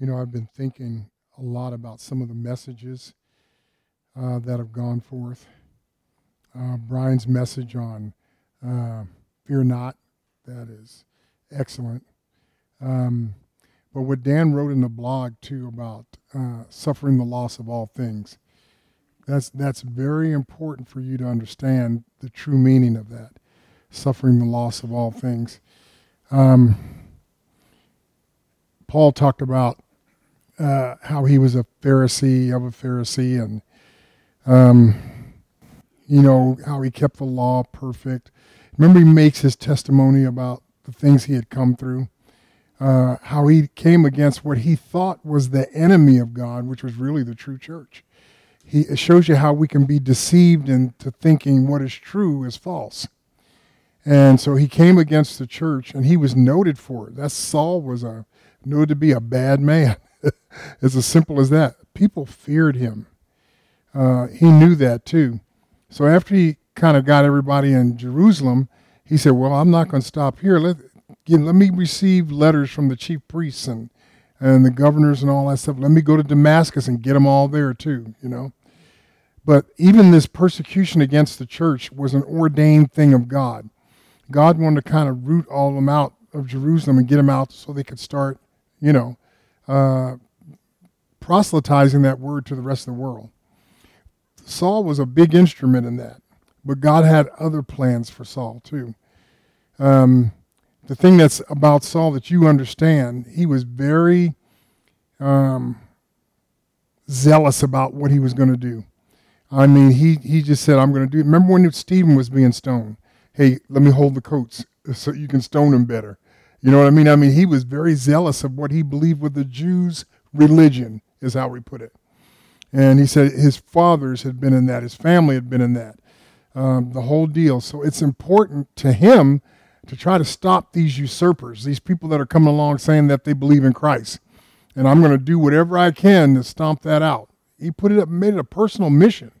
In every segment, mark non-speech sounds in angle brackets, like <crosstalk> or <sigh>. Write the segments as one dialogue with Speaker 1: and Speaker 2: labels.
Speaker 1: You know, I've been thinking a lot about some of the messages uh, that have gone forth. Uh, Brian's message on uh, fear not, that is excellent. Um, but what Dan wrote in the blog too about uh, suffering the loss of all things, that's that's very important for you to understand the true meaning of that, suffering the loss of all things. Um, Paul talked about uh, how he was a Pharisee of a Pharisee, and um, you know how he kept the law perfect. Remember, he makes his testimony about the things he had come through, uh, how he came against what he thought was the enemy of God, which was really the true church. He it shows you how we can be deceived into thinking what is true is false. And so he came against the church, and he was noted for it. That Saul was a noted to be a bad man. <laughs> <laughs> it's as simple as that. People feared him. Uh, he knew that too. So after he kind of got everybody in Jerusalem, he said, "Well, I'm not going to stop here. Let let me receive letters from the chief priests and and the governors and all that stuff. Let me go to Damascus and get them all there too. You know." But even this persecution against the church was an ordained thing of God. God wanted to kind of root all of them out of Jerusalem and get them out so they could start, you know, uh, proselytizing that word to the rest of the world. Saul was a big instrument in that, but God had other plans for Saul too. Um, the thing that's about Saul that you understand, he was very um, zealous about what he was going to do. I mean, he, he just said, I'm going to do it. Remember when Stephen was being stoned? Hey, let me hold the coats so you can stone him better. You know what I mean? I mean, he was very zealous of what he believed with the Jews' religion, is how we put it. And he said his fathers had been in that, his family had been in that, um, the whole deal. So it's important to him to try to stop these usurpers, these people that are coming along saying that they believe in Christ. And I'm going to do whatever I can to stomp that out. He put it up, made it a personal mission,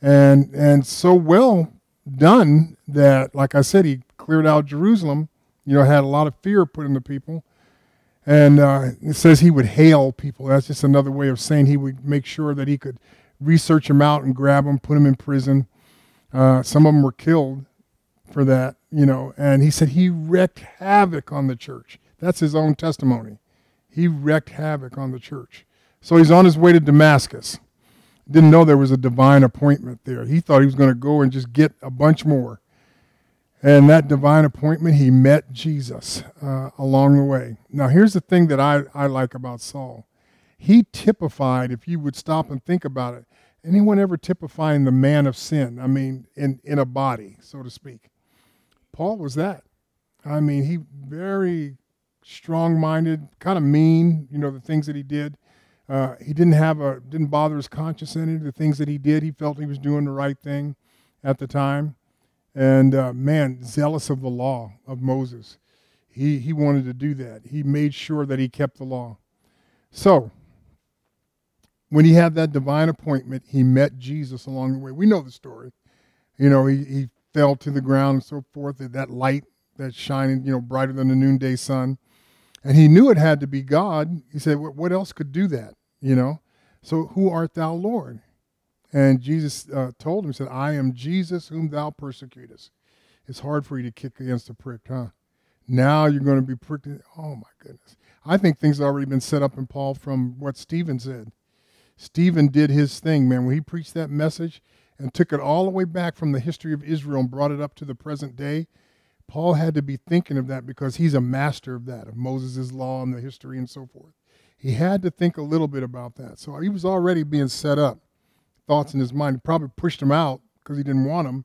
Speaker 1: and and so well done that, like I said, he cleared out Jerusalem. You know, had a lot of fear put into people. And uh, it says he would hail people. That's just another way of saying he would make sure that he could research them out and grab them, put them in prison. Uh, some of them were killed for that, you know. And he said he wreaked havoc on the church. That's his own testimony. He wreaked havoc on the church. So he's on his way to Damascus. Didn't know there was a divine appointment there. He thought he was going to go and just get a bunch more. And that divine appointment, he met Jesus uh, along the way. Now, here's the thing that I, I like about Saul. He typified, if you would stop and think about it, anyone ever typifying the man of sin? I mean, in, in a body, so to speak. Paul was that. I mean, he very strong minded, kind of mean, you know, the things that he did. Uh, he didn't have a, didn't bother his conscience any of the things that he did. He felt he was doing the right thing at the time and uh, man, zealous of the law of Moses. He, he wanted to do that. He made sure that he kept the law. So, when he had that divine appointment, he met Jesus along the way. We know the story. You know, he, he fell to the ground and so forth, that light that's shining, you know, brighter than the noonday sun. And he knew it had to be God. He said, What else could do that? You know? So, who art thou, Lord? And Jesus uh, told him, he said, I am Jesus whom thou persecutest. It's hard for you to kick against a prick, huh? Now you're going to be pricked. Oh, my goodness. I think things have already been set up in Paul from what Stephen said. Stephen did his thing, man. When he preached that message and took it all the way back from the history of Israel and brought it up to the present day, Paul had to be thinking of that because he's a master of that, of Moses' law and the history and so forth. He had to think a little bit about that. So he was already being set up thoughts in his mind. He probably pushed him out because he didn't want him,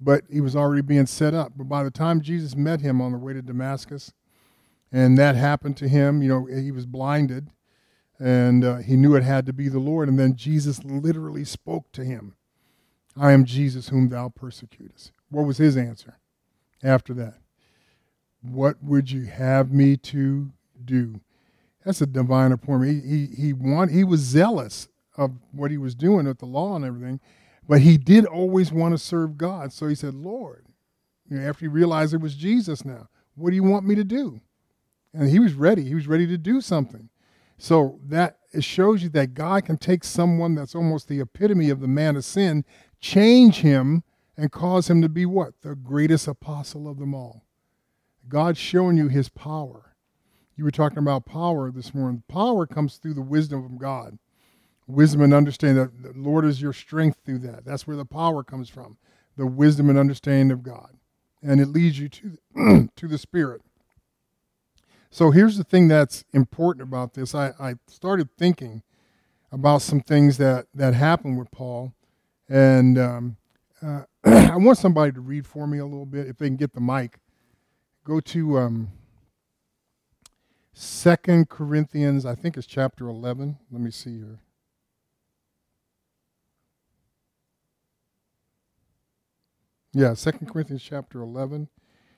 Speaker 1: but he was already being set up. But by the time Jesus met him on the way to Damascus, and that happened to him, you know, he was blinded and uh, he knew it had to be the Lord. And then Jesus literally spoke to him I am Jesus whom thou persecutest. What was his answer after that? What would you have me to do? That's a divine appointment. He, he, he, want, he was zealous of what he was doing with the law and everything, but he did always want to serve God. So he said, Lord, you know, after he realized it was Jesus now, what do you want me to do? And he was ready. He was ready to do something. So that it shows you that God can take someone that's almost the epitome of the man of sin, change him, and cause him to be what? The greatest apostle of them all. God's showing you his power. You were talking about power this morning. Power comes through the wisdom of God. Wisdom and understanding that the Lord is your strength through that. That's where the power comes from. The wisdom and understanding of God. And it leads you to <clears throat> to the Spirit. So here's the thing that's important about this. I, I started thinking about some things that, that happened with Paul. And um, uh, <clears throat> I want somebody to read for me a little bit, if they can get the mic. Go to um, 2 Corinthians, I think it's chapter 11. Let me see here. Yeah, 2 Corinthians chapter 11,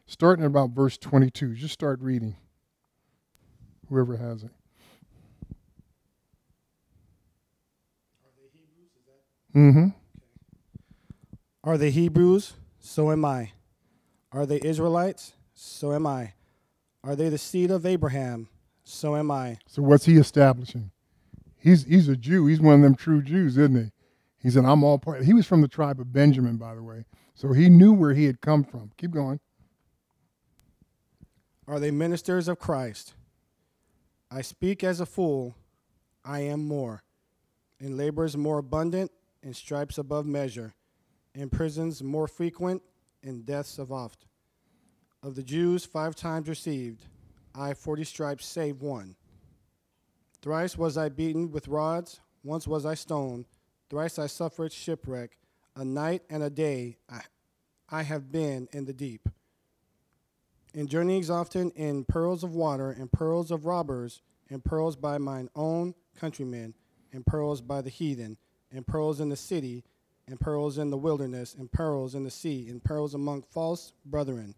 Speaker 1: starting at about verse 22. Just start reading whoever has it. Mm-hmm.
Speaker 2: Are they Hebrews? So am I. Are they Israelites? So am I. Are they the seed of Abraham? So am I.
Speaker 1: So what's he establishing? He's he's a Jew. He's one of them true Jews, isn't he? He said, I'm all part. He was from the tribe of Benjamin, by the way. So he knew where he had come from. Keep going.
Speaker 2: Are they ministers of Christ? I speak as a fool, I am more. In labors more abundant, in stripes above measure, in prisons more frequent, in deaths of oft. Of the Jews five times received, I forty stripes save one. Thrice was I beaten with rods, once was I stoned, thrice I suffered shipwreck, a night and a day I, I have been in the deep. In journeyings often in pearls of water, and pearls of robbers, and pearls by mine own countrymen, and pearls by the heathen, and pearls in the city, and pearls in the wilderness, and pearls in the sea, and pearls among false brethren,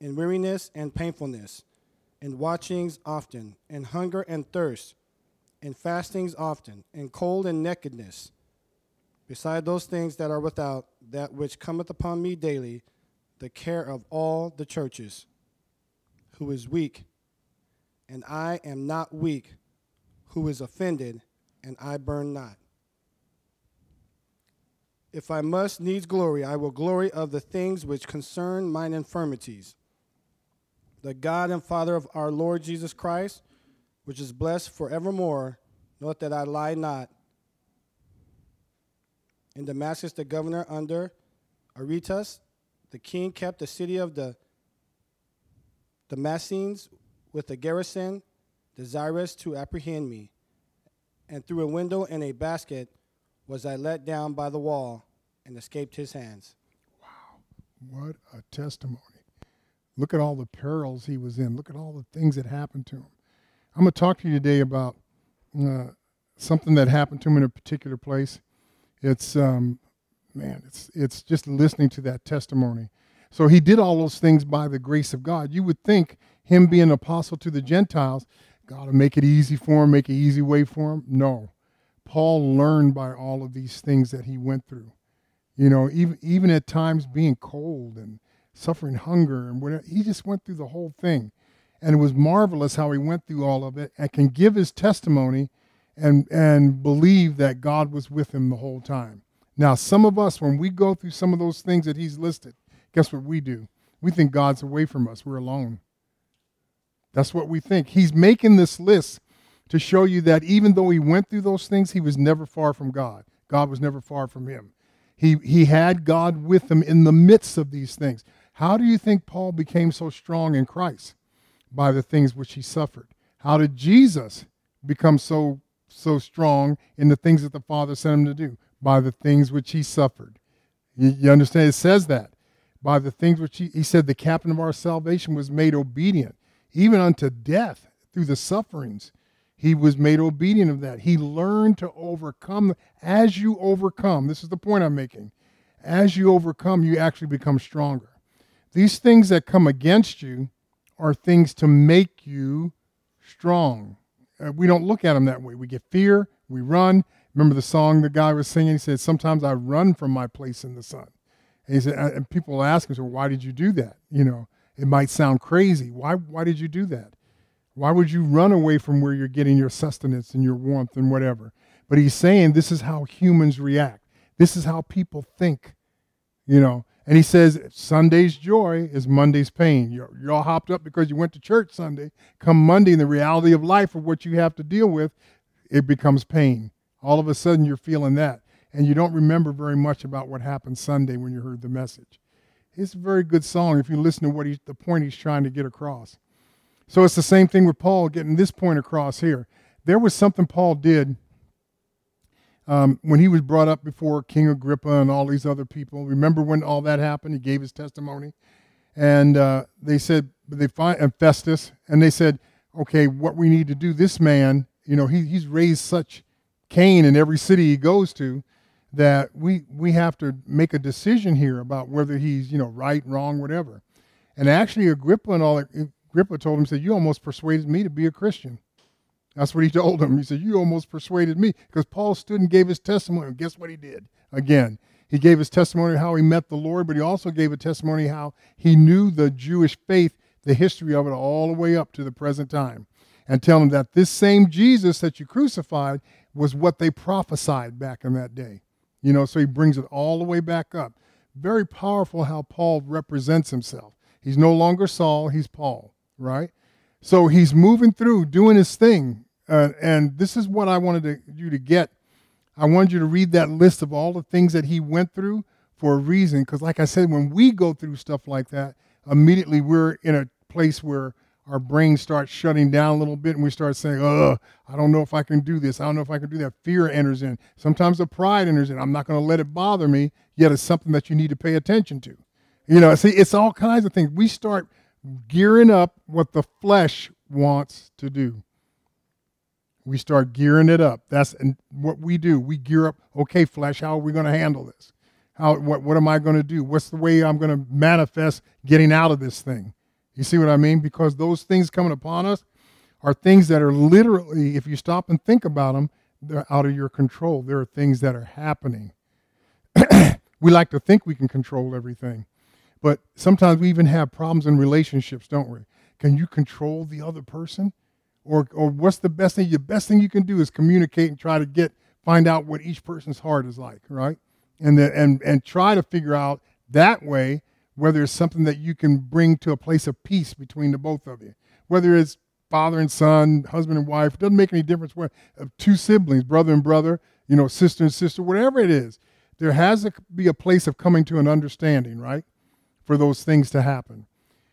Speaker 2: in weariness and painfulness, in watchings often, in hunger and thirst, in fastings often, in cold and nakedness. Beside those things that are without, that which cometh upon me daily, the care of all the churches, who is weak, and I am not weak, who is offended, and I burn not. If I must needs glory, I will glory of the things which concern mine infirmities. The God and Father of our Lord Jesus Christ, which is blessed forevermore, note that I lie not. In Damascus, the governor under Aretas, the king kept the city of the Damascenes with a garrison, desirous to apprehend me. And through a window in a basket was I let down by the wall and escaped his hands.
Speaker 1: Wow, what a testimony. Look at all the perils he was in. Look at all the things that happened to him. I'm going to talk to you today about uh, something that happened to him in a particular place. It's um, man, it's it's just listening to that testimony. So he did all those things by the grace of God. You would think him being an apostle to the Gentiles, God will make it easy for him, make an easy way for him. No. Paul learned by all of these things that he went through. You know, even even at times being cold and suffering hunger and whatever. He just went through the whole thing. And it was marvelous how he went through all of it and can give his testimony and and believe that God was with him the whole time. Now, some of us, when we go through some of those things that he's listed, guess what we do? We think God's away from us. We're alone. That's what we think. He's making this list to show you that even though he went through those things, he was never far from God. God was never far from him. He, he had God with him in the midst of these things. How do you think Paul became so strong in Christ? By the things which he suffered. How did Jesus become so so strong in the things that the Father sent him to do? by the things which he suffered. You, you understand? It says that. By the things which he, he said, the captain of our salvation was made obedient, even unto death through the sufferings. He was made obedient of that. He learned to overcome. As you overcome, this is the point I'm making. As you overcome, you actually become stronger. These things that come against you are things to make you strong. Uh, we don't look at them that way. We get fear, we run, Remember the song the guy was singing? He said, Sometimes I run from my place in the sun. And he said, and people ask him, so why did you do that? You know, it might sound crazy. Why, why did you do that? Why would you run away from where you're getting your sustenance and your warmth and whatever? But he's saying this is how humans react. This is how people think, you know. And he says Sunday's joy is Monday's pain. You're, you're all hopped up because you went to church Sunday. Come Monday, and the reality of life of what you have to deal with, it becomes pain. All of a sudden, you're feeling that. And you don't remember very much about what happened Sunday when you heard the message. It's a very good song if you listen to what he, the point he's trying to get across. So it's the same thing with Paul getting this point across here. There was something Paul did um, when he was brought up before King Agrippa and all these other people. Remember when all that happened? He gave his testimony, and uh, they said they find and Festus, and they said, okay, what we need to do. This man, you know, he, he's raised such Cain in every city he goes to that we we have to make a decision here about whether he's you know right, wrong, whatever. And actually, Agrippa and all Agrippa told him, said, "You almost persuaded me to be a Christian." That's what he told him. He said, You almost persuaded me. Because Paul stood and gave his testimony. And guess what he did? Again, he gave his testimony of how he met the Lord, but he also gave a testimony how he knew the Jewish faith, the history of it, all the way up to the present time. And tell him that this same Jesus that you crucified was what they prophesied back in that day. You know, so he brings it all the way back up. Very powerful how Paul represents himself. He's no longer Saul, he's Paul, right? So he's moving through, doing his thing. Uh, and this is what I wanted to, you to get. I wanted you to read that list of all the things that he went through for a reason. Because, like I said, when we go through stuff like that, immediately we're in a place where our brain starts shutting down a little bit and we start saying, oh, I don't know if I can do this. I don't know if I can do that. Fear enters in. Sometimes the pride enters in. I'm not going to let it bother me, yet it's something that you need to pay attention to. You know, see, it's all kinds of things. We start gearing up what the flesh wants to do. We start gearing it up. That's what we do. We gear up. Okay, flesh, how are we going to handle this? How what what am I going to do? What's the way I'm going to manifest getting out of this thing? You see what I mean? Because those things coming upon us are things that are literally, if you stop and think about them, they're out of your control. There are things that are happening. <clears throat> we like to think we can control everything. But sometimes we even have problems in relationships, don't we? Can you control the other person? Or, or what's the best thing? The best thing you can do is communicate and try to get find out what each person's heart is like, right? And the, and and try to figure out that way whether it's something that you can bring to a place of peace between the both of you. Whether it's father and son, husband and wife, it doesn't make any difference. Where uh, two siblings, brother and brother, you know, sister and sister, whatever it is, there has to be a place of coming to an understanding, right? For those things to happen.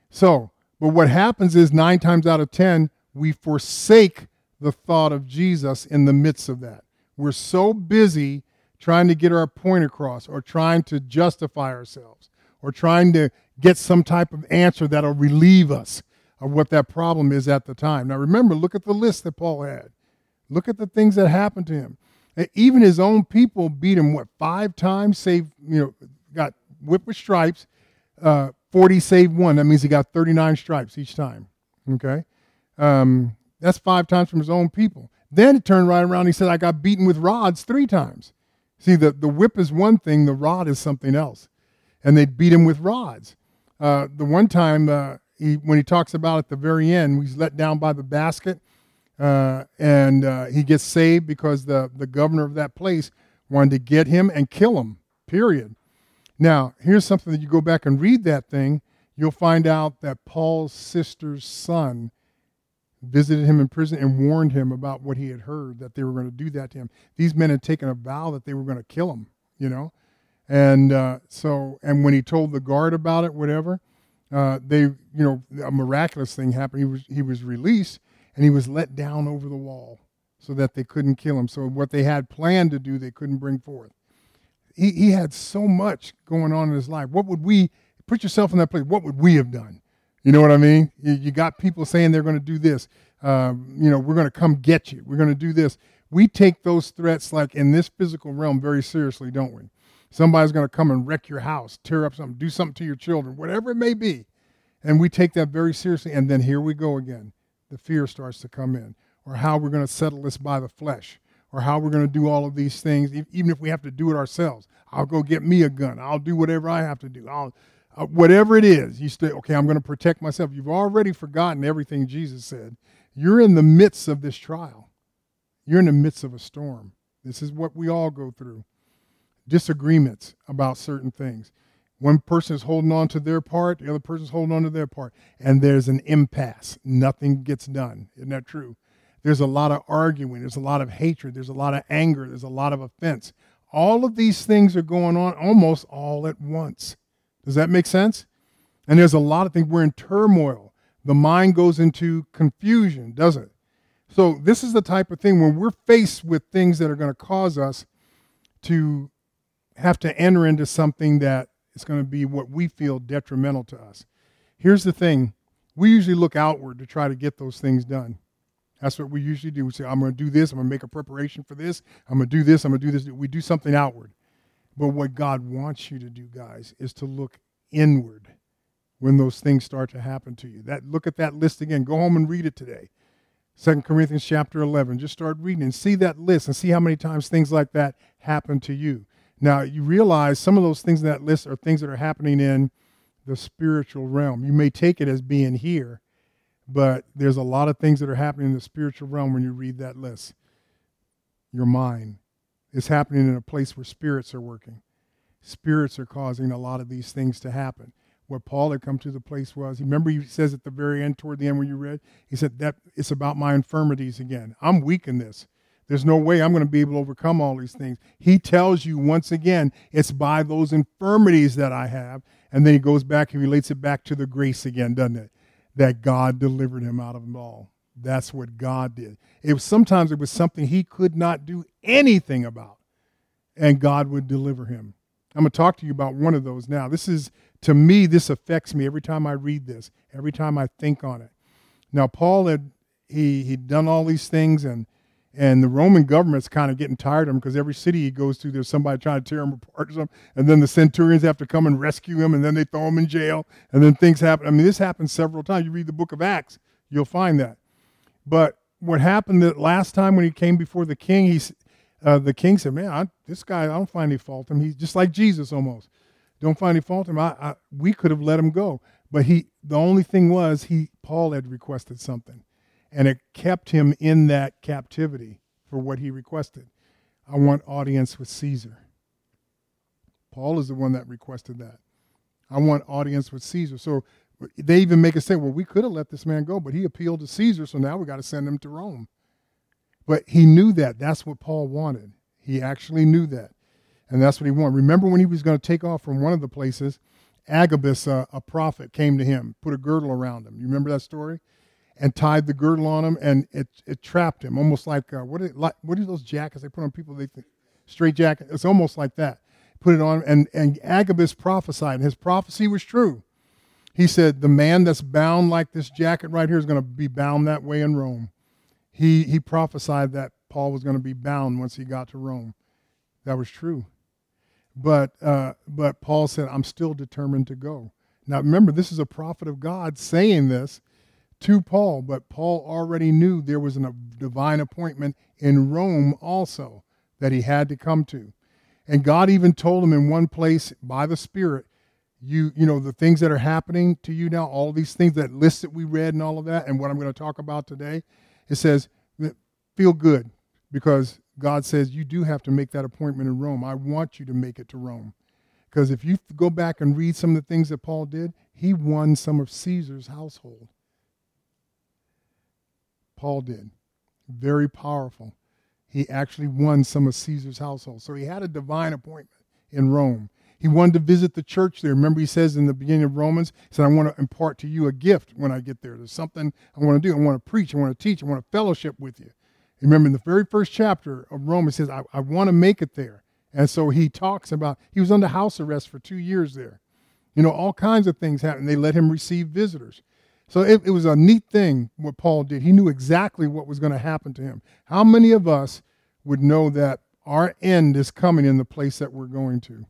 Speaker 1: So, but what happens is nine times out of 10, we forsake the thought of Jesus in the midst of that. We're so busy trying to get our point across or trying to justify ourselves or trying to get some type of answer that'll relieve us of what that problem is at the time. Now, remember, look at the list that Paul had. Look at the things that happened to him. Even his own people beat him, what, five times, saved, you know, got whipped with stripes, uh, 40 save one. That means he got 39 stripes each time. Okay? Um, that's five times from his own people. Then he turned right around. he said, I got beaten with rods three times. See, the, the whip is one thing, the rod is something else. And they beat him with rods. Uh, the one time, uh, he, when he talks about at the very end, he's let down by the basket, uh, and uh, he gets saved because the, the governor of that place wanted to get him and kill him, period. Now, here's something that you go back and read that thing, you'll find out that Paul's sister's son visited him in prison and warned him about what he had heard that they were going to do that to him. These men had taken a vow that they were going to kill him, you know? And uh, so, and when he told the guard about it, whatever, uh, they, you know, a miraculous thing happened. He was, he was released and he was let down over the wall so that they couldn't kill him. So what they had planned to do, they couldn't bring forth he, he had so much going on in his life. What would we, put yourself in that place, what would we have done? You know what I mean? You, you got people saying they're going to do this. Um, you know, we're going to come get you. We're going to do this. We take those threats, like in this physical realm, very seriously, don't we? Somebody's going to come and wreck your house, tear up something, do something to your children, whatever it may be. And we take that very seriously. And then here we go again. The fear starts to come in, or how we're going to settle this by the flesh or how we're going to do all of these things, even if we have to do it ourselves. I'll go get me a gun. I'll do whatever I have to do. I'll, uh, whatever it is, you say, okay, I'm going to protect myself. You've already forgotten everything Jesus said. You're in the midst of this trial. You're in the midst of a storm. This is what we all go through. Disagreements about certain things. One person is holding on to their part, the other person is holding on to their part, and there's an impasse. Nothing gets done. Isn't that true? There's a lot of arguing, there's a lot of hatred, there's a lot of anger, there's a lot of offense. All of these things are going on almost all at once. Does that make sense? And there's a lot of things. We're in turmoil. The mind goes into confusion, doesn't it? So, this is the type of thing when we're faced with things that are going to cause us to have to enter into something that is going to be what we feel detrimental to us. Here's the thing we usually look outward to try to get those things done. That's what we usually do. We say, I'm going to do this. I'm going to make a preparation for this. I'm going to do this. I'm going to do this. We do something outward. But what God wants you to do, guys, is to look inward when those things start to happen to you. That look at that list again. Go home and read it today. Second Corinthians chapter 11. Just start reading and see that list and see how many times things like that happen to you. Now, you realize some of those things in that list are things that are happening in the spiritual realm. You may take it as being here, but there's a lot of things that are happening in the spiritual realm when you read that list. Your mind is happening in a place where spirits are working. Spirits are causing a lot of these things to happen. What Paul had come to the place was, remember he says at the very end, toward the end when you read, he said that it's about my infirmities again. I'm weak in this. There's no way I'm going to be able to overcome all these things. He tells you once again, it's by those infirmities that I have. And then he goes back, he relates it back to the grace again, doesn't it? That God delivered him out of them all. That's what God did. It was sometimes it was something he could not do anything about, and God would deliver him. I'm going to talk to you about one of those now. This is to me this affects me every time I read this, every time I think on it. Now Paul had he he'd done all these things and and the Roman government's kind of getting tired of him because every city he goes to, there's somebody trying to tear him apart or something. And then the centurions have to come and rescue him, and then they throw him in jail. And then things happen. I mean, this happens several times. You read the book of Acts, you'll find that. But what happened the last time when he came before the king, he, uh, the king said, Man, I, this guy, I don't find any fault in him. He's just like Jesus almost. Don't find any fault in him. I, I, we could have let him go. But he, the only thing was, he Paul had requested something and it kept him in that captivity for what he requested. I want audience with Caesar. Paul is the one that requested that. I want audience with Caesar. So they even make a statement, well, we could have let this man go, but he appealed to Caesar, so now we got to send him to Rome. But he knew that. That's what Paul wanted. He actually knew that. And that's what he wanted. Remember when he was going to take off from one of the places, Agabus, uh, a prophet, came to him, put a girdle around him. You remember that story? And tied the girdle on him, and it it trapped him, almost like uh, what are, like what are those jackets they put on people? They think straight jacket. It's almost like that. Put it on, and and Agabus prophesied, and his prophecy was true. He said, "The man that's bound like this jacket right here is going to be bound that way in Rome." He he prophesied that Paul was going to be bound once he got to Rome. That was true. But uh, but Paul said, "I'm still determined to go." Now remember, this is a prophet of God saying this to Paul, but Paul already knew there was a divine appointment in Rome also that he had to come to. And God even told him in one place by the Spirit, you you know the things that are happening to you now, all these things that list that we read and all of that, and what I'm going to talk about today, it says feel good because God says you do have to make that appointment in Rome. I want you to make it to Rome. Because if you go back and read some of the things that Paul did, he won some of Caesar's household. Paul did. Very powerful. He actually won some of Caesar's household. So he had a divine appointment in Rome. He wanted to visit the church there. Remember, he says in the beginning of Romans, he said, I want to impart to you a gift when I get there. There's something I want to do. I want to preach. I want to teach. I want to fellowship with you. Remember, in the very first chapter of Romans, he says, I, I want to make it there. And so he talks about, he was under house arrest for two years there. You know, all kinds of things happened. They let him receive visitors. So it, it was a neat thing what Paul did. He knew exactly what was going to happen to him. How many of us would know that our end is coming in the place that we're going to?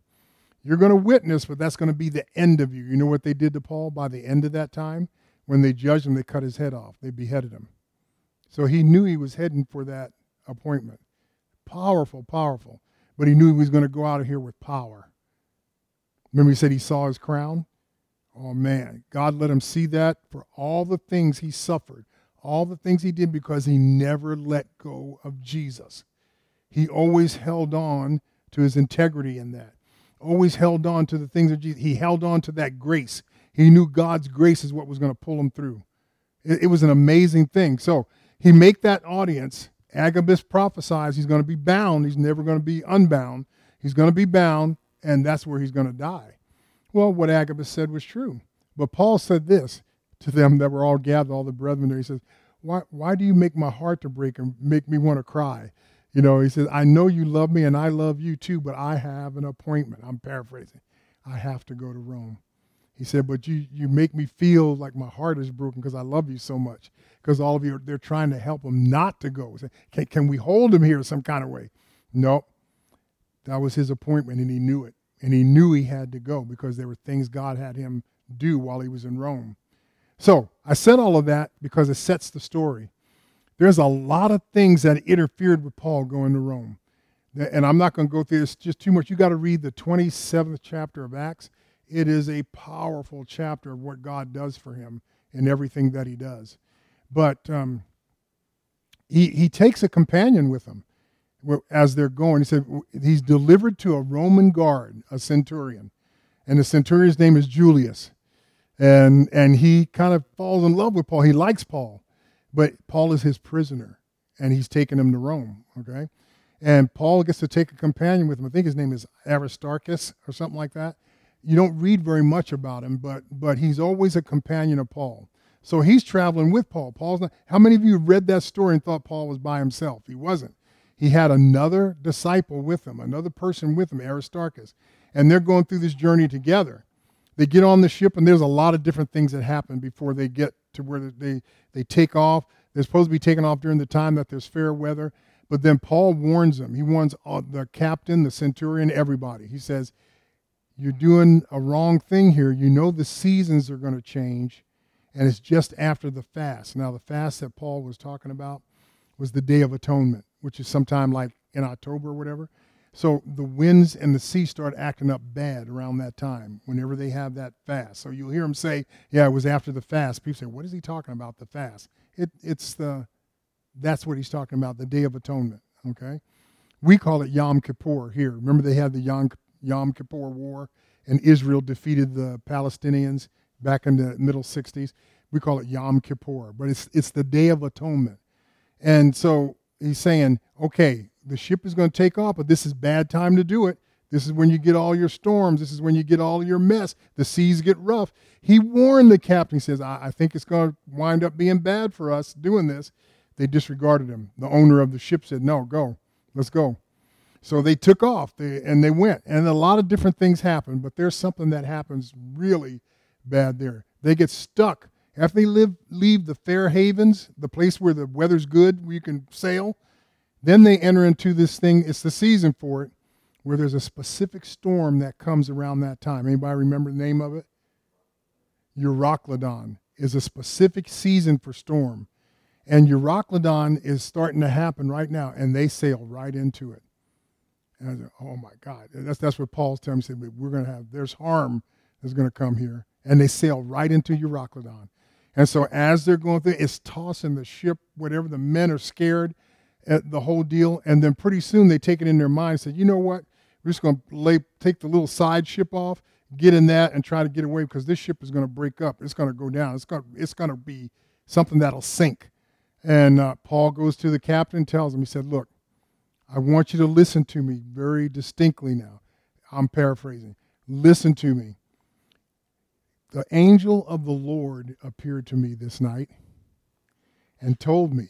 Speaker 1: You're going to witness, but that's going to be the end of you. You know what they did to Paul by the end of that time? When they judged him, they cut his head off, they beheaded him. So he knew he was heading for that appointment. Powerful, powerful. But he knew he was going to go out of here with power. Remember, he said he saw his crown? Oh man, God let him see that for all the things he suffered, all the things he did because he never let go of Jesus. He always held on to his integrity in that. Always held on to the things of Jesus. He held on to that grace. He knew God's grace is what was going to pull him through. It, it was an amazing thing. So he make that audience. Agabus prophesies he's going to be bound. He's never going to be unbound. He's going to be bound, and that's where he's going to die. Well, what Agabus said was true. But Paul said this to them that were all gathered, all the brethren there. He says, why, why do you make my heart to break and make me want to cry? You know, he says, I know you love me and I love you too, but I have an appointment. I'm paraphrasing. I have to go to Rome. He said, but you, you make me feel like my heart is broken because I love you so much. Because all of you, are, they're trying to help him not to go. Can, can we hold him here some kind of way? No. That was his appointment and he knew it. And he knew he had to go because there were things God had him do while he was in Rome. So I said all of that because it sets the story. There's a lot of things that interfered with Paul going to Rome. And I'm not going to go through this just too much. You got to read the 27th chapter of Acts. It is a powerful chapter of what God does for him and everything that he does. But um, he, he takes a companion with him as they're going. He said he's delivered to a Roman guard, a centurion. And the centurion's name is Julius. And, and he kind of falls in love with Paul. He likes Paul. But Paul is his prisoner, and he's taking him to Rome, okay? And Paul gets to take a companion with him. I think his name is Aristarchus or something like that. You don't read very much about him, but, but he's always a companion of Paul. So he's traveling with Paul. Paul's not, how many of you read that story and thought Paul was by himself? He wasn't. He had another disciple with him, another person with him, Aristarchus. And they're going through this journey together. They get on the ship, and there's a lot of different things that happen before they get to where they, they take off. They're supposed to be taking off during the time that there's fair weather. But then Paul warns them. He warns uh, the captain, the centurion, everybody. He says, You're doing a wrong thing here. You know the seasons are going to change, and it's just after the fast. Now, the fast that Paul was talking about was the Day of Atonement, which is sometime like in October or whatever. So the winds and the sea start acting up bad around that time whenever they have that fast. So you'll hear them say, "Yeah, it was after the fast." People say, "What is he talking about? The fast?" It, it's the that's what he's talking about, the Day of Atonement. Okay, we call it Yom Kippur here. Remember they had the Yom Yom Kippur War, and Israel defeated the Palestinians back in the middle '60s. We call it Yom Kippur, but it's it's the Day of Atonement. And so he's saying, okay, the ship is going to take off, but this is bad time to do it. This is when you get all your storms. This is when you get all your mess. The seas get rough. He warned the captain. He says, I, I think it's going to wind up being bad for us doing this. They disregarded him. The owner of the ship said, No, go. Let's go. So they took off they, and they went. And a lot of different things happened, but there's something that happens really bad there. They get stuck. After they live, leave the fair havens, the place where the weather's good, where you can sail, then they enter into this thing, it's the season for it, where there's a specific storm that comes around that time. Anybody remember the name of it? Euroclydon is a specific season for storm. And Euroclydon is starting to happen right now, and they sail right into it. And I said, oh my God. That's, that's what Paul's telling me. He said, we're going to have, there's harm that's going to come here. And they sail right into Euroclydon. And so as they're going through, it's tossing the ship, whatever. The men are scared at the whole deal, and then pretty soon they take it in their mind say, you know what, we're just going to take the little side ship off, get in that, and try to get away because this ship is going to break up. It's going to go down. It's going it's going to be something that'll sink. And uh, Paul goes to the captain, and tells him, he said, look, I want you to listen to me very distinctly now. I'm paraphrasing. Listen to me. The angel of the Lord appeared to me this night and told me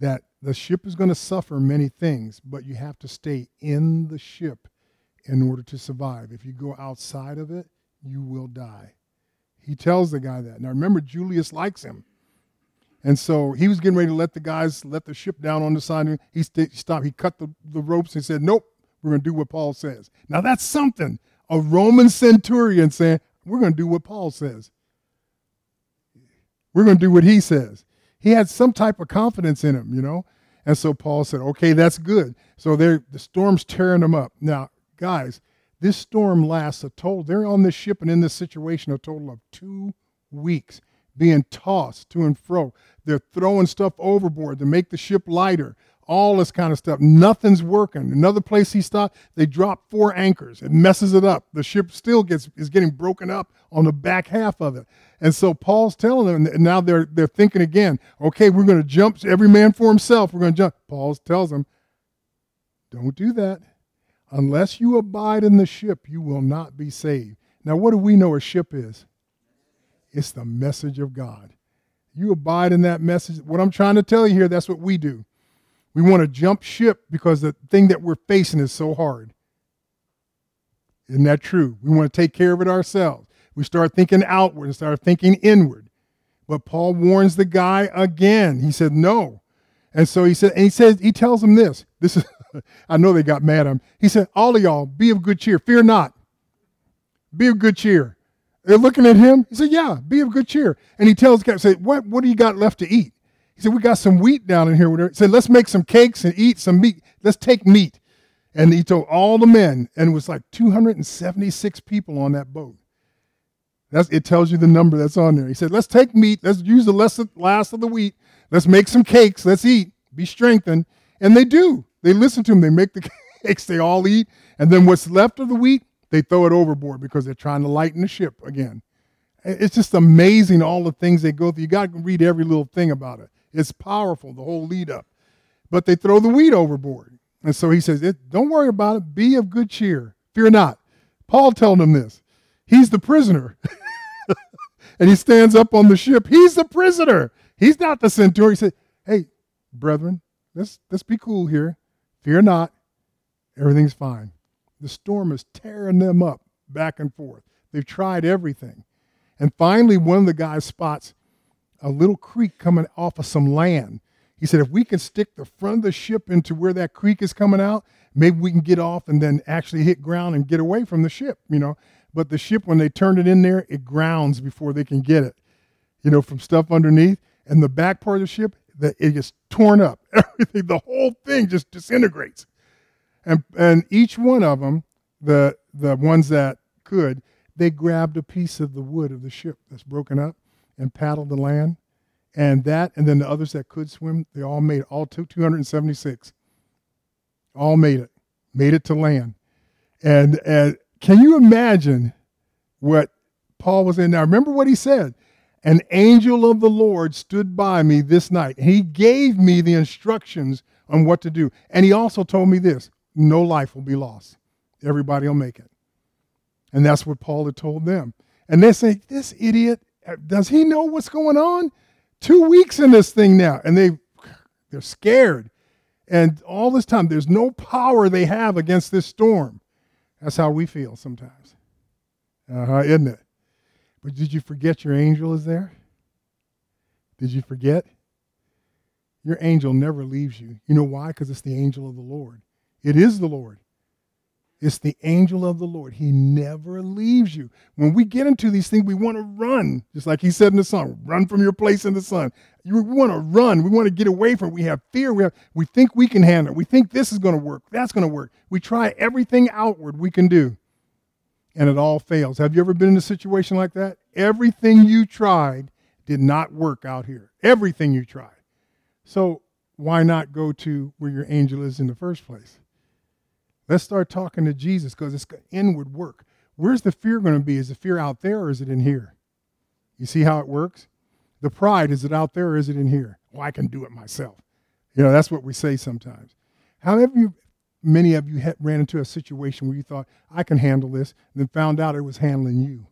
Speaker 1: that the ship is going to suffer many things, but you have to stay in the ship in order to survive. If you go outside of it, you will die. He tells the guy that. Now remember, Julius likes him. And so he was getting ready to let the guys let the ship down on the side. He st- stopped. He cut the, the ropes and said, Nope, we're going to do what Paul says. Now that's something. A Roman centurion saying, We're going to do what Paul says. We're going to do what he says he had some type of confidence in him, you know. And so Paul said, okay, that's good. So the storm's tearing them up. Now, guys, this storm lasts a total, they're on this ship and in this situation a total of two weeks. being tossed to and fro. They're throwing stuff overboard to make the ship lighter. All this kind of stuff. Nothing's working. Another place he stopped, they drop four anchors. It messes it up. The ship still gets is getting broken up on the back half of it. And so Paul's telling them, and now they're they're thinking again. Okay, we're going to jump. Every man for himself. We're going to jump. Paul tells them, don't do that. Unless you abide in the ship, you will not be saved. Now, what do we know a ship is? It's the message of God. You abide in that message. What I'm trying to tell you here, that's what we do. We want to jump ship because the thing that we're facing is so hard. Isn't that true? We want to take care of it ourselves. We start thinking outward and start thinking inward. But Paul warns the guy again. He said, no. And so he said, and he says, he tells him this. This is <laughs> I know they got mad at him. He said, All of y'all, be of good cheer. Fear not. Be of good cheer. They're looking at him. He said, Yeah, be of good cheer. And he tells the guy, say, What what do you got left to eat? He said, We got some wheat down in here. Whatever. He said, Let's make some cakes and eat some meat. Let's take meat. And he told all the men, and it was like 276 people on that boat. That's, it tells you the number that's on there. He said, Let's take meat. Let's use the last of the wheat. Let's make some cakes. Let's eat. Be strengthened. And they do. They listen to him. They make the <laughs> cakes. They all eat. And then what's left of the wheat, they throw it overboard because they're trying to lighten the ship again. It's just amazing all the things they go through. You got to read every little thing about it. It's powerful, the whole lead up. But they throw the wheat overboard. And so he says, Don't worry about it. Be of good cheer. Fear not. Paul telling them this. He's the prisoner. <laughs> and he stands up on the ship. He's the prisoner. He's not the centurion. He said, Hey, brethren, let's, let's be cool here. Fear not, everything's fine. The storm is tearing them up back and forth. They've tried everything. And finally, one of the guys spots a little creek coming off of some land. He said, if we can stick the front of the ship into where that creek is coming out, maybe we can get off and then actually hit ground and get away from the ship, you know. But the ship, when they turn it in there, it grounds before they can get it, you know, from stuff underneath. And the back part of the ship, that it gets torn up. <laughs> Everything, the whole thing just disintegrates. And and each one of them, the the ones that could, they grabbed a piece of the wood of the ship that's broken up and paddled the land. And that, and then the others that could swim, they all made it, all 276. All made it, made it to land. And, and can you imagine what Paul was in? Now, remember what he said an angel of the Lord stood by me this night. He gave me the instructions on what to do. And he also told me this no life will be lost. Everybody will make it. And that's what Paul had told them. And they say, This idiot, does he know what's going on? Two weeks in this thing now. And they they're scared. And all this time, there's no power they have against this storm. That's how we feel sometimes. Uh-huh, isn't it? But did you forget your angel is there? Did you forget? Your angel never leaves you. You know why? Because it's the angel of the Lord. It is the Lord. It's the angel of the Lord. He never leaves you. When we get into these things, we want to run, just like he said in the song, run from your place in the sun. You, we want to run. We want to get away from it. We have fear. We, have, we think we can handle it. We think this is going to work. That's going to work. We try everything outward we can do and it all fails. Have you ever been in a situation like that? Everything you tried did not work out here. Everything you tried. So why not go to where your angel is in the first place? Let's start talking to Jesus because it's inward work. Where's the fear going to be? Is the fear out there or is it in here? You see how it works? The pride, is it out there or is it in here? Well, I can do it myself. You know, that's what we say sometimes. However, you, many of you ran into a situation where you thought, I can handle this, and then found out it was handling you.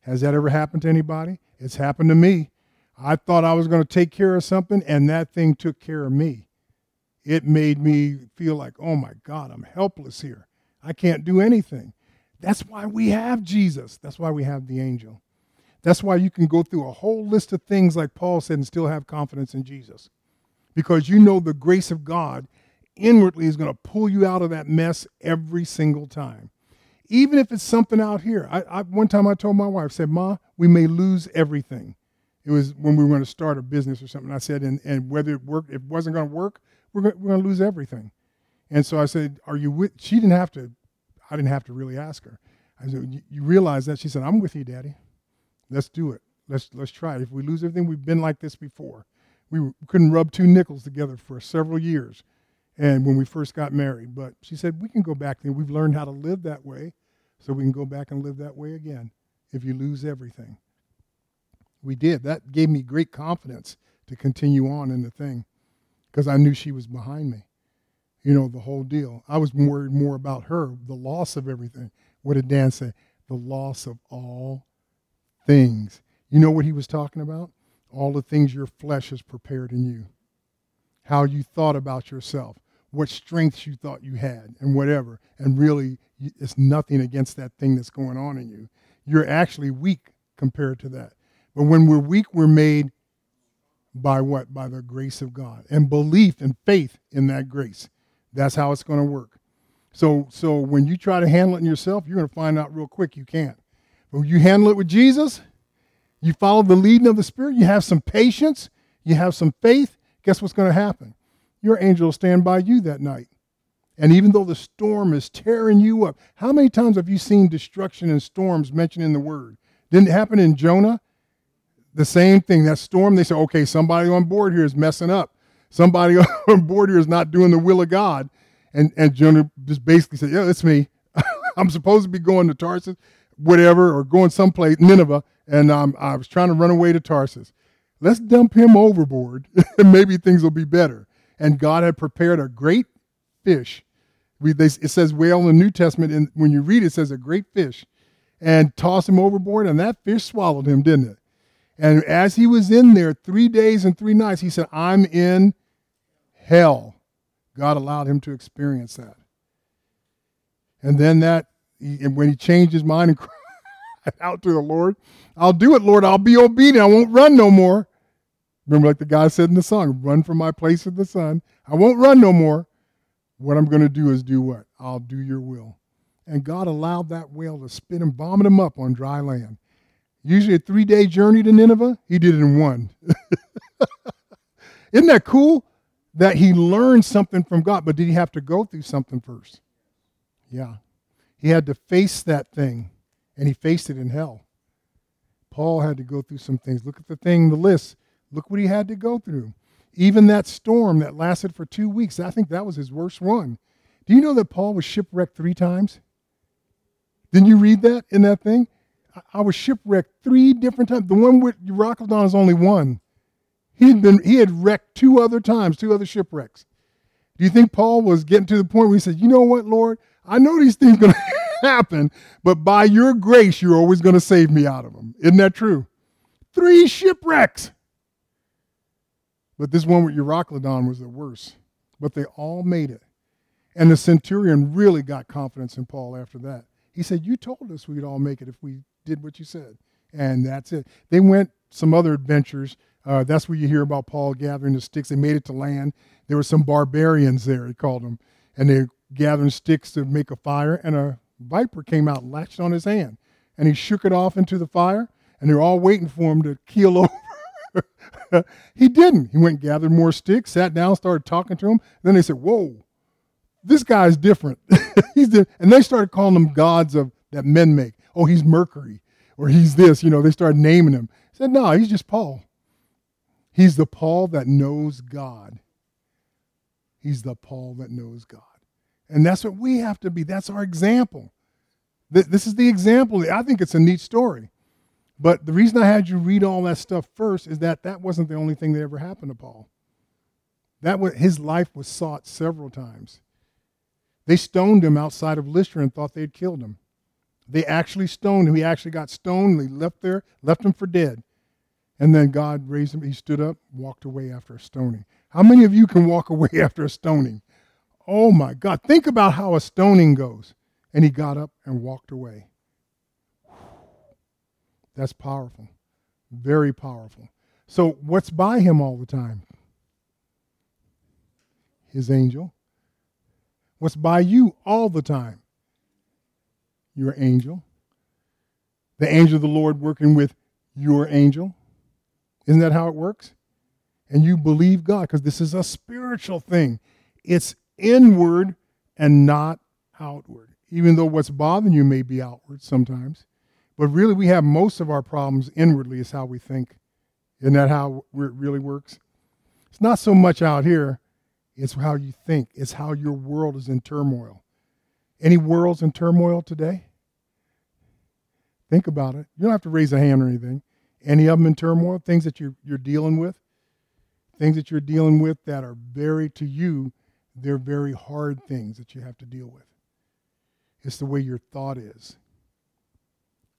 Speaker 1: Has that ever happened to anybody? It's happened to me. I thought I was going to take care of something, and that thing took care of me. It made me feel like, oh my God, I'm helpless here. I can't do anything. That's why we have Jesus. That's why we have the angel. That's why you can go through a whole list of things, like Paul said, and still have confidence in Jesus. Because you know the grace of God inwardly is going to pull you out of that mess every single time. Even if it's something out here. I, I, one time I told my wife, I said, Ma, we may lose everything. It was when we were going to start a business or something. I said, and, and whether it worked, it wasn't going to work, we're going, we're going to lose everything. And so I said, Are you with? She didn't have to, I didn't have to really ask her. I said, You realize that? She said, I'm with you, Daddy. Let's do it. Let's let's try it. If we lose everything, we've been like this before. We couldn't rub two nickels together for several years, and when we first got married. But she said we can go back there. We've learned how to live that way, so we can go back and live that way again. If you lose everything, we did. That gave me great confidence to continue on in the thing, because I knew she was behind me. You know the whole deal. I was worried more about her, the loss of everything. What did Dan say? The loss of all things. You know what he was talking about? All the things your flesh has prepared in you. How you thought about yourself, what strengths you thought you had, and whatever. And really, it's nothing against that thing that's going on in you. You're actually weak compared to that. But when we're weak, we're made by what? By the grace of God and belief and faith in that grace. That's how it's going to work. So, so when you try to handle it in yourself, you're going to find out real quick you can't. But when you handle it with Jesus, you follow the leading of the Spirit, you have some patience, you have some faith, guess what's going to happen? Your angel will stand by you that night. And even though the storm is tearing you up, how many times have you seen destruction and storms mentioned in the Word? Didn't it happen in Jonah? The same thing. That storm, they say, okay, somebody on board here is messing up. Somebody <laughs> on board here is not doing the will of God. And, and Jonah just basically said, yeah, it's me. <laughs> I'm supposed to be going to Tarsus, whatever, or going someplace, Nineveh, and um, I was trying to run away to Tarsus. Let's dump him overboard, <laughs> and maybe things will be better. And God had prepared a great fish. We, they, it says whale in the New Testament, and when you read it, it says a great fish, and toss him overboard, and that fish swallowed him, didn't it? And as he was in there three days and three nights, he said, I'm in hell. God allowed him to experience that. And then that, when he changed his mind and <laughs> cried out to the Lord, I'll do it, Lord. I'll be obedient. I won't run no more. Remember, like the guy said in the song, run from my place in the sun. I won't run no more. What I'm going to do is do what? I'll do your will. And God allowed that whale to spit and vomit him up on dry land. Usually a three day journey to Nineveh, he did it in one. <laughs> Isn't that cool? That he learned something from God, but did he have to go through something first? Yeah. He had to face that thing, and he faced it in hell. Paul had to go through some things. Look at the thing, the list. Look what he had to go through. Even that storm that lasted for two weeks, I think that was his worst one. Do you know that Paul was shipwrecked three times? Didn't you read that in that thing? I was shipwrecked three different times. The one with Euroclydon is only one. He had been he had wrecked two other times, two other shipwrecks. Do you think Paul was getting to the point where he said, "You know what, Lord? I know these things going <laughs> to happen, but by your grace, you're always going to save me out of them. Isn't that true? Three shipwrecks. But this one with Euroclydon was the worst. But they all made it. And the centurion really got confidence in Paul after that. He said, You told us we'd all make it if we did what you said. And that's it. They went some other adventures. Uh, that's where you hear about Paul gathering the sticks. They made it to land. There were some barbarians there, he called them. And they're gathering sticks to make a fire, and a viper came out latched on his hand. And he shook it off into the fire, and they're all waiting for him to keel <laughs> over. he didn't. He went and gathered more sticks, sat down, started talking to him. Then they said, Whoa, this guy's different. <laughs> he's the, and they started calling him gods of that men make. Oh, he's Mercury, or he's this. You know, they started naming him. I said, No, he's just Paul. He's the Paul that knows God. He's the Paul that knows God. And that's what we have to be. That's our example. This is the example. I think it's a neat story. But the reason I had you read all that stuff first is that that wasn't the only thing that ever happened to Paul. That was, his life was sought several times. They stoned him outside of Lystra and thought they'd killed him. They actually stoned him. He actually got stoned. They left there, left him for dead. And then God raised him. He stood up, walked away after a stoning. How many of you can walk <laughs> away after a stoning? Oh my God. Think about how a stoning goes. And he got up and walked away. That's powerful. Very powerful. So, what's by him all the time? His angel. What's by you all the time? Your angel. The angel of the Lord working with your angel. Isn't that how it works? And you believe God because this is a spiritual thing. It's inward and not outward. Even though what's bothering you may be outward sometimes, But really, we have most of our problems inwardly, is how we think. Isn't that how it really works? It's not so much out here, it's how you think, it's how your world is in turmoil. Any worlds in turmoil today? Think about it. You don't have to raise a hand or anything. Any of them in turmoil? Things that you're, you're dealing with? Things that you're dealing with that are very, to you, they're very hard things that you have to deal with. It's the way your thought is.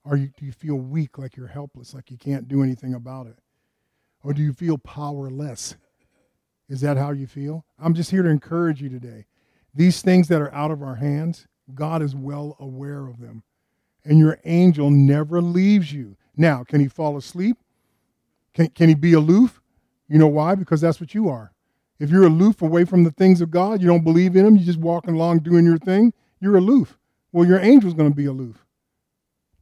Speaker 1: Or you, do you feel weak, like you're helpless, like you can't do anything about it? Or do you feel powerless? Is that how you feel? I'm just here to encourage you today. These things that are out of our hands, God is well aware of them. And your angel never leaves you. Now, can he fall asleep? Can, can he be aloof? You know why? Because that's what you are. If you're aloof away from the things of God, you don't believe in them, you're just walking along doing your thing, you're aloof. Well, your angel's going to be aloof.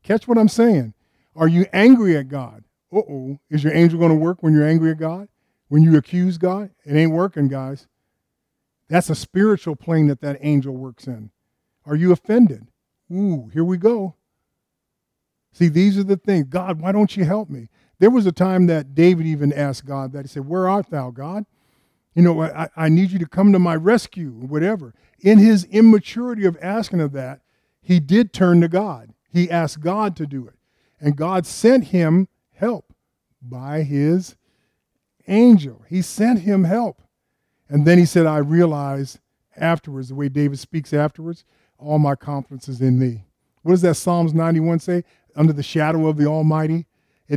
Speaker 1: Catch what I'm saying. Are you angry at God? Uh oh. Is your angel going to work when you're angry at God? When you accuse God? It ain't working, guys. That's a spiritual plane that that angel works in. Are you offended? Ooh, here we go. See, these are the things. God, why don't you help me? There was a time that David even asked God that. He said, Where art thou, God? You know, I, I need you to come to my rescue, whatever. In his immaturity of asking of that, he did turn to God. He asked God to do it. And God sent him help by his angel. He sent him help. And then he said, I realized afterwards, the way David speaks afterwards, all my confidence is in thee. What does that Psalms 91 say? Under the shadow of the Almighty.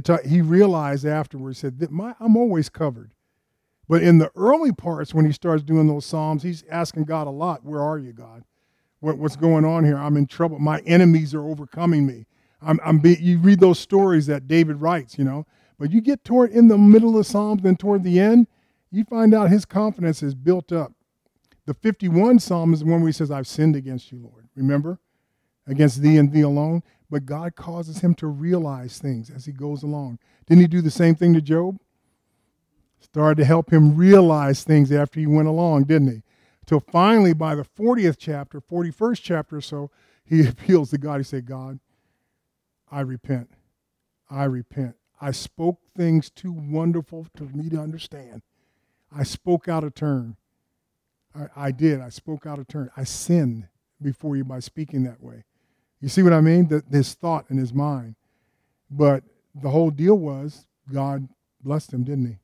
Speaker 1: Ta- he realized afterwards, said, my, I'm always covered. But in the early parts, when he starts doing those Psalms, he's asking God a lot, Where are you, God? What, what's going on here? I'm in trouble. My enemies are overcoming me. I'm, I'm be, you read those stories that David writes, you know, but you get toward in the middle of Psalms, then toward the end, you find out his confidence is built up. The 51 Psalm is the one where he says, I've sinned against you, Lord. Remember? Against thee and thee alone. But God causes him to realize things as he goes along. Didn't he do the same thing to Job? Started to help him realize things after he went along, didn't he? Till finally, by the 40th chapter, 41st chapter or so, he <laughs> appeals to God. He said, God, I repent. I repent. I spoke things too wonderful for me to understand. I spoke out of turn. I, I did. I spoke out of turn. I sinned before you by speaking that way. You see what I mean? That his thought and his mind. But the whole deal was God blessed him, didn't he?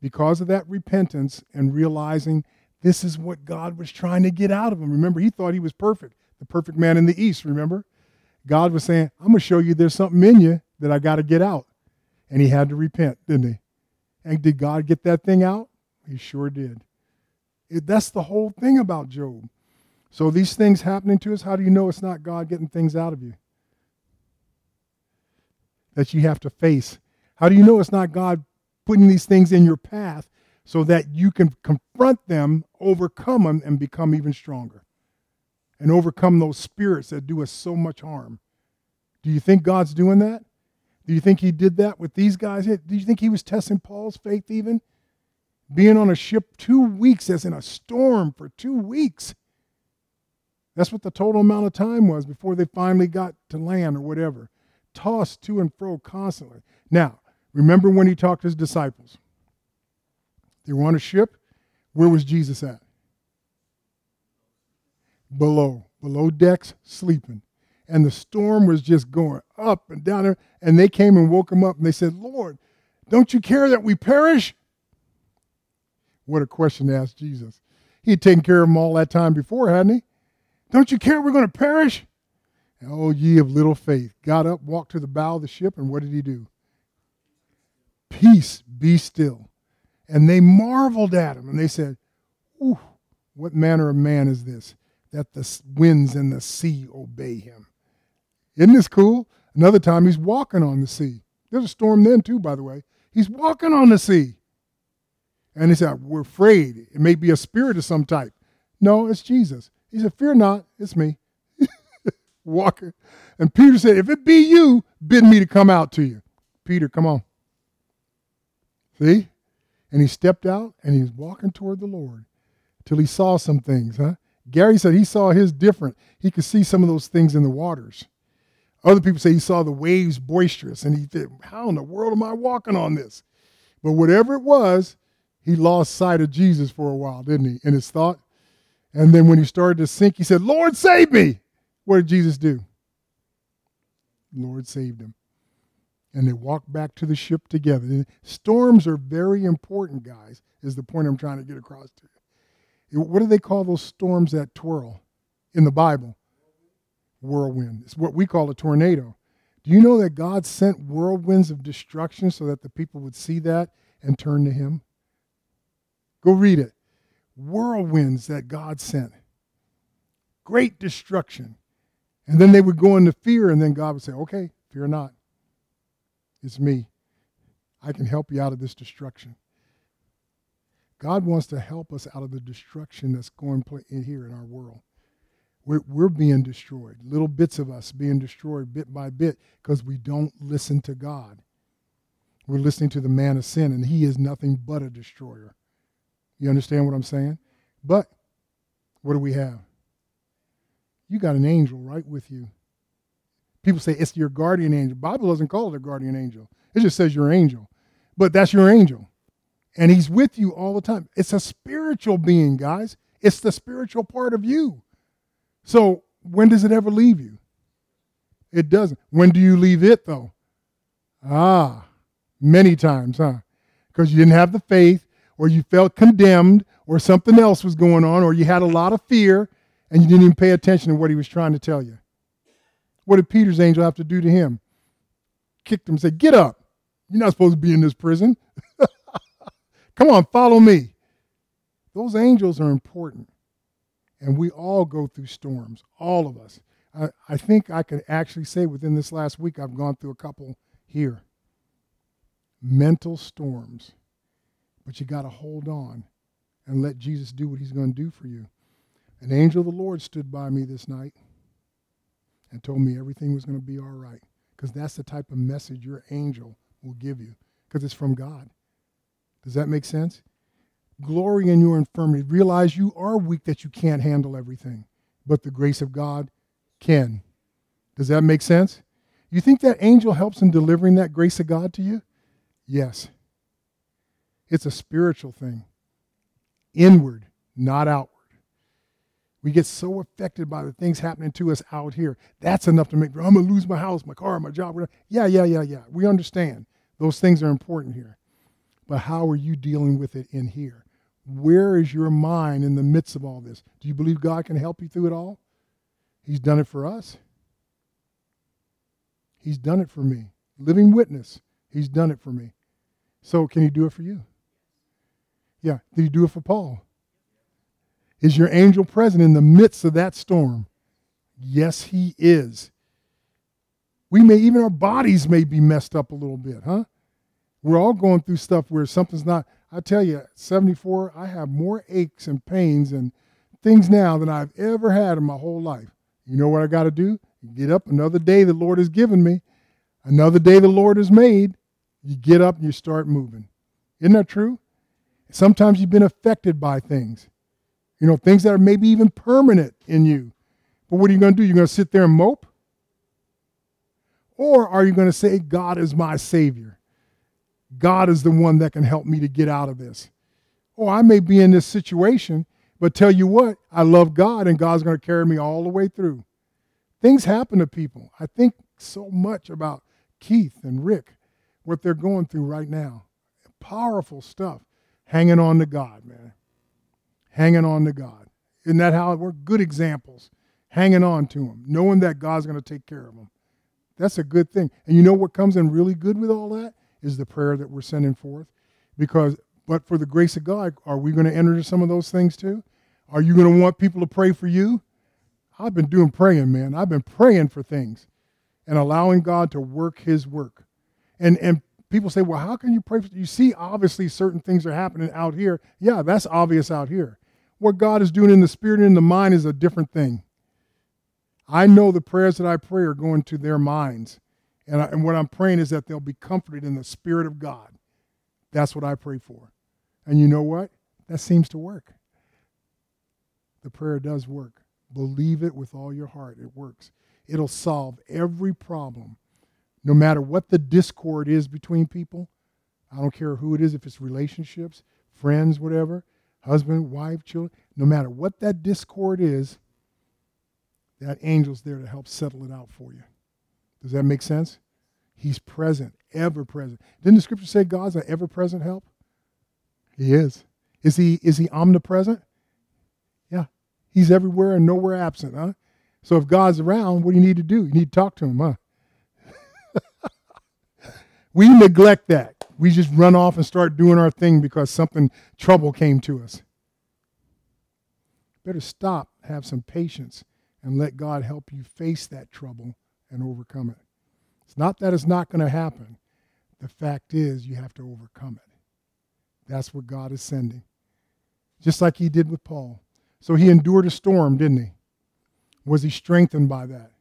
Speaker 1: Because of that repentance and realizing this is what God was trying to get out of him. Remember, he thought he was perfect, the perfect man in the east, remember? God was saying, I'm going to show you there's something in you that I got to get out. And he had to repent, didn't he? And did God get that thing out? He sure did. It, that's the whole thing about Job. So these things happening to us, how do you know it's not God getting things out of you? That you have to face. How do you know it's not God putting these things in your path so that you can confront them, overcome them, and become even stronger? And overcome those spirits that do us so much harm. Do you think God's doing that? Do you think he did that with these guys? Do you think he was testing Paul's faith even? Being on a ship two weeks, as in a storm for two weeks. That's what the total amount of time was before they finally got to land or whatever. Tossed to and fro constantly. Now, remember when he talked to his disciples? They were on a ship. Where was Jesus at? Below, below decks, sleeping. And the storm was just going up and down there. And they came and woke him up and they said, Lord, don't you care that we perish? What a question to ask Jesus. He had taken care of them all that time before, hadn't he? Don't you care we're going to perish? And, oh, ye of little faith. Got up, walked to the bow of the ship, and what did he do? Peace, be still. And they marveled at him, and they said, Ooh, what manner of man is this, that the winds and the sea obey him? Isn't this cool? Another time he's walking on the sea. There's a storm then, too, by the way. He's walking on the sea. And he said, We're afraid. It may be a spirit of some type. No, it's Jesus. He said, Fear not, it's me. <laughs> Walker. And Peter said, If it be you, bid me to come out to you. Peter, come on. See? And he stepped out and he was walking toward the Lord till he saw some things, huh? Gary said he saw his different. He could see some of those things in the waters. Other people say he saw the waves boisterous and he said, How in the world am I walking on this? But whatever it was, he lost sight of Jesus for a while, didn't he, in his thought? And then when he started to sink, he said, Lord, save me. What did Jesus do? Lord saved him. And they walked back to the ship together. Storms are very important, guys, is the point I'm trying to get across to you. What do they call those storms that twirl in the Bible? whirlwind. It's what we call a tornado. Do you know that God sent whirlwinds of destruction so that the people would see that and turn to Him? Go read it. Whirlwinds that God sent. Great destruction. And then they would go into fear, and then God would say, Okay, fear not. It's me. I can help you out of this destruction. God wants to help us out of the destruction that's going in here in our world. We're, we're being destroyed. Little bits of us being destroyed bit by bit because we don't listen to God. We're listening to the man of sin, and he is nothing but a destroyer. You understand what I'm saying? But what do we have? You got an angel right with you. People say it's your guardian angel. Bible doesn't call it a guardian angel. It just says your angel. But that's your angel. And he's with you all the time. It's a spiritual being, guys. It's the spiritual part of you. So when does it ever leave you? It doesn't. When do you leave it though? Ah, many times, huh? Because you didn't have the faith, or you felt condemned, or something else was going on, or you had a lot of fear, and you didn't even pay attention to what he was trying to tell you. What did Peter's angel have to do to him? Kicked him and said, Get up. You're not supposed to be in this prison. <laughs> Come on, follow me. Those angels are important. And we all go through storms, all of us. I, I think I can actually say within this last week, I've gone through a couple here. Mental storms. But you got to hold on and let Jesus do what he's going to do for you. An angel of the Lord stood by me this night and told me everything was going to be all right. Because that's the type of message your angel will give you, because it's from God. Does that make sense? Glory in your infirmity. Realize you are weak, that you can't handle everything, but the grace of God can. Does that make sense? You think that angel helps in delivering that grace of God to you? Yes. It's a spiritual thing, inward, not outward. We get so affected by the things happening to us out here. That's enough to make, I'm going to lose my house, my car, my job. Yeah, yeah, yeah, yeah. We understand. Those things are important here. But how are you dealing with it in here? Where is your mind in the midst of all this? Do you believe God can help you through it all? He's done it for us. He's done it for me. Living witness. He's done it for me. So can he do it for you? Yeah. Did he do it for Paul? Is your angel present in the midst of that storm? Yes, he is. We may, even our bodies may be messed up a little bit, huh? We're all going through stuff where something's not, I tell you, 74, I have more aches and pains and things now than I've ever had in my whole life. You know what I got to do? Get up another day the Lord has given me, another day the Lord has made. You get up and you start moving. Isn't that true? Sometimes you've been affected by things, you know, things that are maybe even permanent in you. But what are you going to do? You're going to sit there and mope? Or are you going to say, God is my Savior? God is the one that can help me to get out of this. Oh, I may be in this situation, but tell you what, I love God and God's going to carry me all the way through. Things happen to people. I think so much about Keith and Rick, what they're going through right now. Powerful stuff. Hanging on to God, man. Hanging on to God. Isn't that how works? Good examples. Hanging on to Him, knowing that God's going to take care of them. That's a good thing. And you know what comes in really good with all that? is the prayer that we're sending forth. Because, but for the grace of God, are we going to enter into some of those things too? Are you going to want people to pray for you? I've been doing praying, man. I've been praying for things and allowing God to work his work. And, and people say, well, how can you pray you see obviously certain things are happening out here. Yeah, that's obvious out here. What God is doing in the spirit and in the mind is a different thing. I know the prayers that I pray are going to their minds. And, I, and what I'm praying is that they'll be comforted in the Spirit of God. That's what I pray for. And you know what? That seems to work. The prayer does work. Believe it with all your heart. It works. it'll solve every problem. No matter what the discord is between people, I don't care who it is, if it's relationships, friends, whatever, husband, wife, children, no matter what that discord is, that angel's there to help settle it out for you. Does that make sense? He's present, ever present. Didn't the scripture say God's an ever present help? He is. Is he is he omnipresent? Yeah. He's everywhere and nowhere absent, huh? So if God's around, what do you need to do? You need to talk to him, huh? We neglect that. We just run off and start doing our thing because something trouble came to us. Better stop, have some patience, and let God help you face that trouble and overcome it. It's not that it's not going to happen. The fact is, you have to overcome it. That's what God is sending. Just like he did with Paul. So he endured a storm, didn't he? Was he strengthened by that?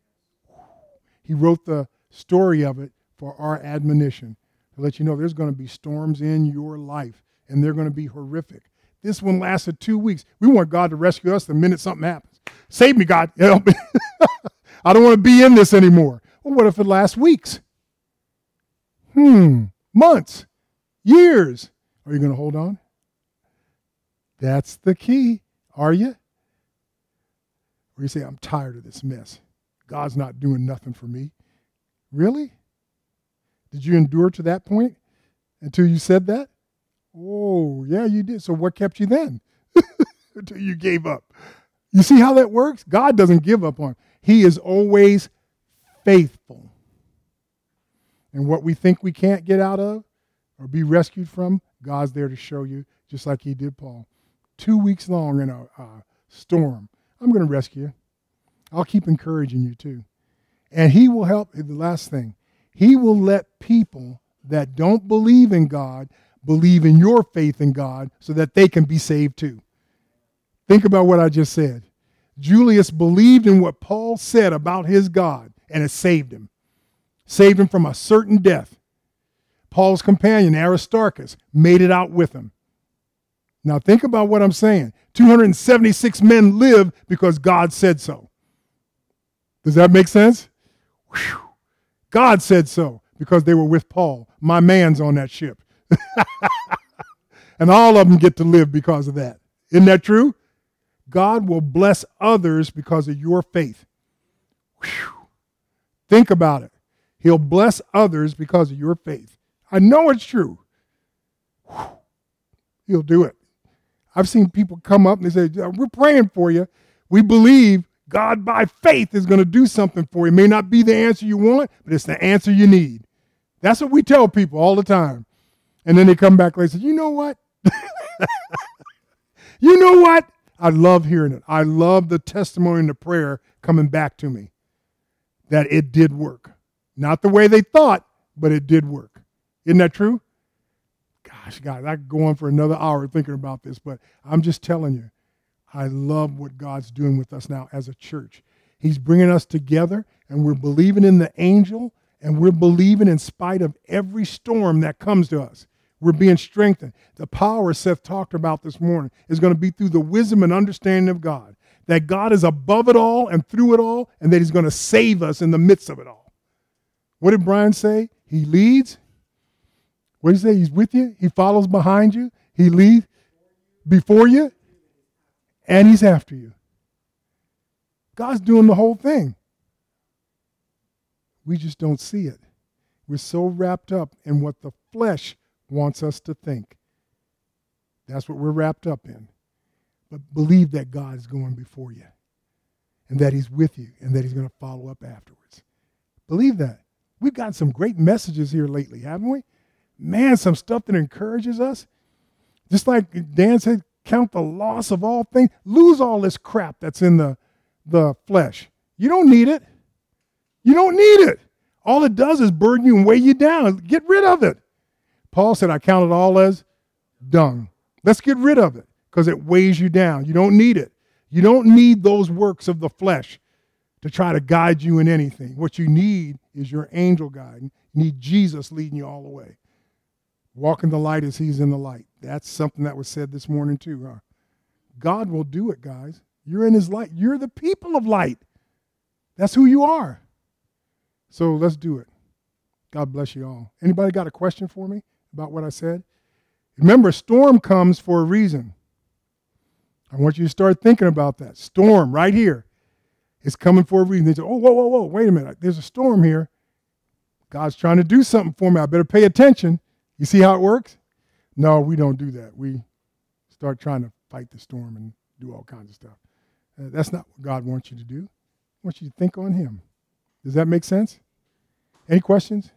Speaker 1: He wrote the story of it for our admonition to let you know there's going to be storms in your life and they're going to be horrific. This one lasted two weeks. We want God to rescue us the minute something happens. Save me, God. <laughs> Help me. I don't want to be in this anymore. Well, what if it lasts weeks? Hmm, months, years. Are you going to hold on? That's the key. Are you? Or you say, I'm tired of this mess. God's not doing nothing for me. Really? Did you endure to that point until you said that? Oh, yeah, you did. So what kept you then? <laughs> until you gave up. You see how that works? God doesn't give up on. Him. He is always faithful. And what we think we can't get out of or be rescued from, God's there to show you, just like he did Paul. Two weeks long in a uh, storm. I'm going to rescue you. I'll keep encouraging you too. And he will help. The last thing, he will let people that don't believe in God believe in your faith in God so that they can be saved too. Think about what I just said. Julius believed in what Paul said about his God, and it saved him. Saved him from a certain death. Paul's companion, Aristarchus, made it out with him. Now, think about what I'm saying. 276 men lived because God said so. Does that make sense? Whew. God said so because they were with Paul. My man's on that ship. <laughs> and all of them get to live because of that. Isn't that true? God will bless others because of your faith. Whew. Think about it. He'll bless others because of your faith. I know it's true. Whew. He'll do it. I've seen people come up and they say, We're praying for you. We believe God, by faith, is going to do something for you. It may not be the answer you want, but it's the answer you need. That's what we tell people all the time. And then they come back later and say, You know what? <laughs> you know what? I love hearing it. I love the testimony and the prayer coming back to me that it did work. Not the way they thought, but it did work. Isn't that true? Gosh, guys, I could go on for another hour thinking about this, but I'm just telling you, I love what God's doing with us now as a church. He's bringing us together, and we're believing in the angel, and we're believing in spite of every storm that comes to us. We're being strengthened. The power Seth talked about this morning is going to be through the wisdom and understanding of God. That God is above it all and through it all, and that He's going to save us in the midst of it all. What did Brian say? He leads. What did he say? He's with you. He follows behind you. He leads before you, and He's after you. God's doing the whole thing. We just don't see it. We're so wrapped up in what the flesh wants us to think. That's what we're wrapped up in. But believe that God is going before you and that He's with you and that He's going to follow up afterwards. Believe that. We've gotten some great messages here lately, haven't we? Man, some stuff that encourages us. Just like Dan said, count the loss of all things. Lose all this crap that's in the, the flesh. You don't need it. You don't need it. All it does is burden you and weigh you down. Get rid of it. Paul said, I count it all as dung. Let's get rid of it because it weighs you down. You don't need it. You don't need those works of the flesh to try to guide you in anything. What you need is your angel guide. You need Jesus leading you all the way. Walk in the light as he's in the light. That's something that was said this morning, too, huh? God will do it, guys. You're in his light. You're the people of light. That's who you are. So let's do it. God bless you all. Anybody got a question for me about what I said? Remember, storm comes for a reason. I want you to start thinking about that. Storm right here is coming for a reason. They say, oh, whoa, whoa, whoa, wait a minute. There's a storm here. God's trying to do something for me. I better pay attention. You see how it works? No, we don't do that. We start trying to fight the storm and do all kinds of stuff. Uh, that's not what God wants you to do. He wants you to think on Him. Does that make sense? Any questions?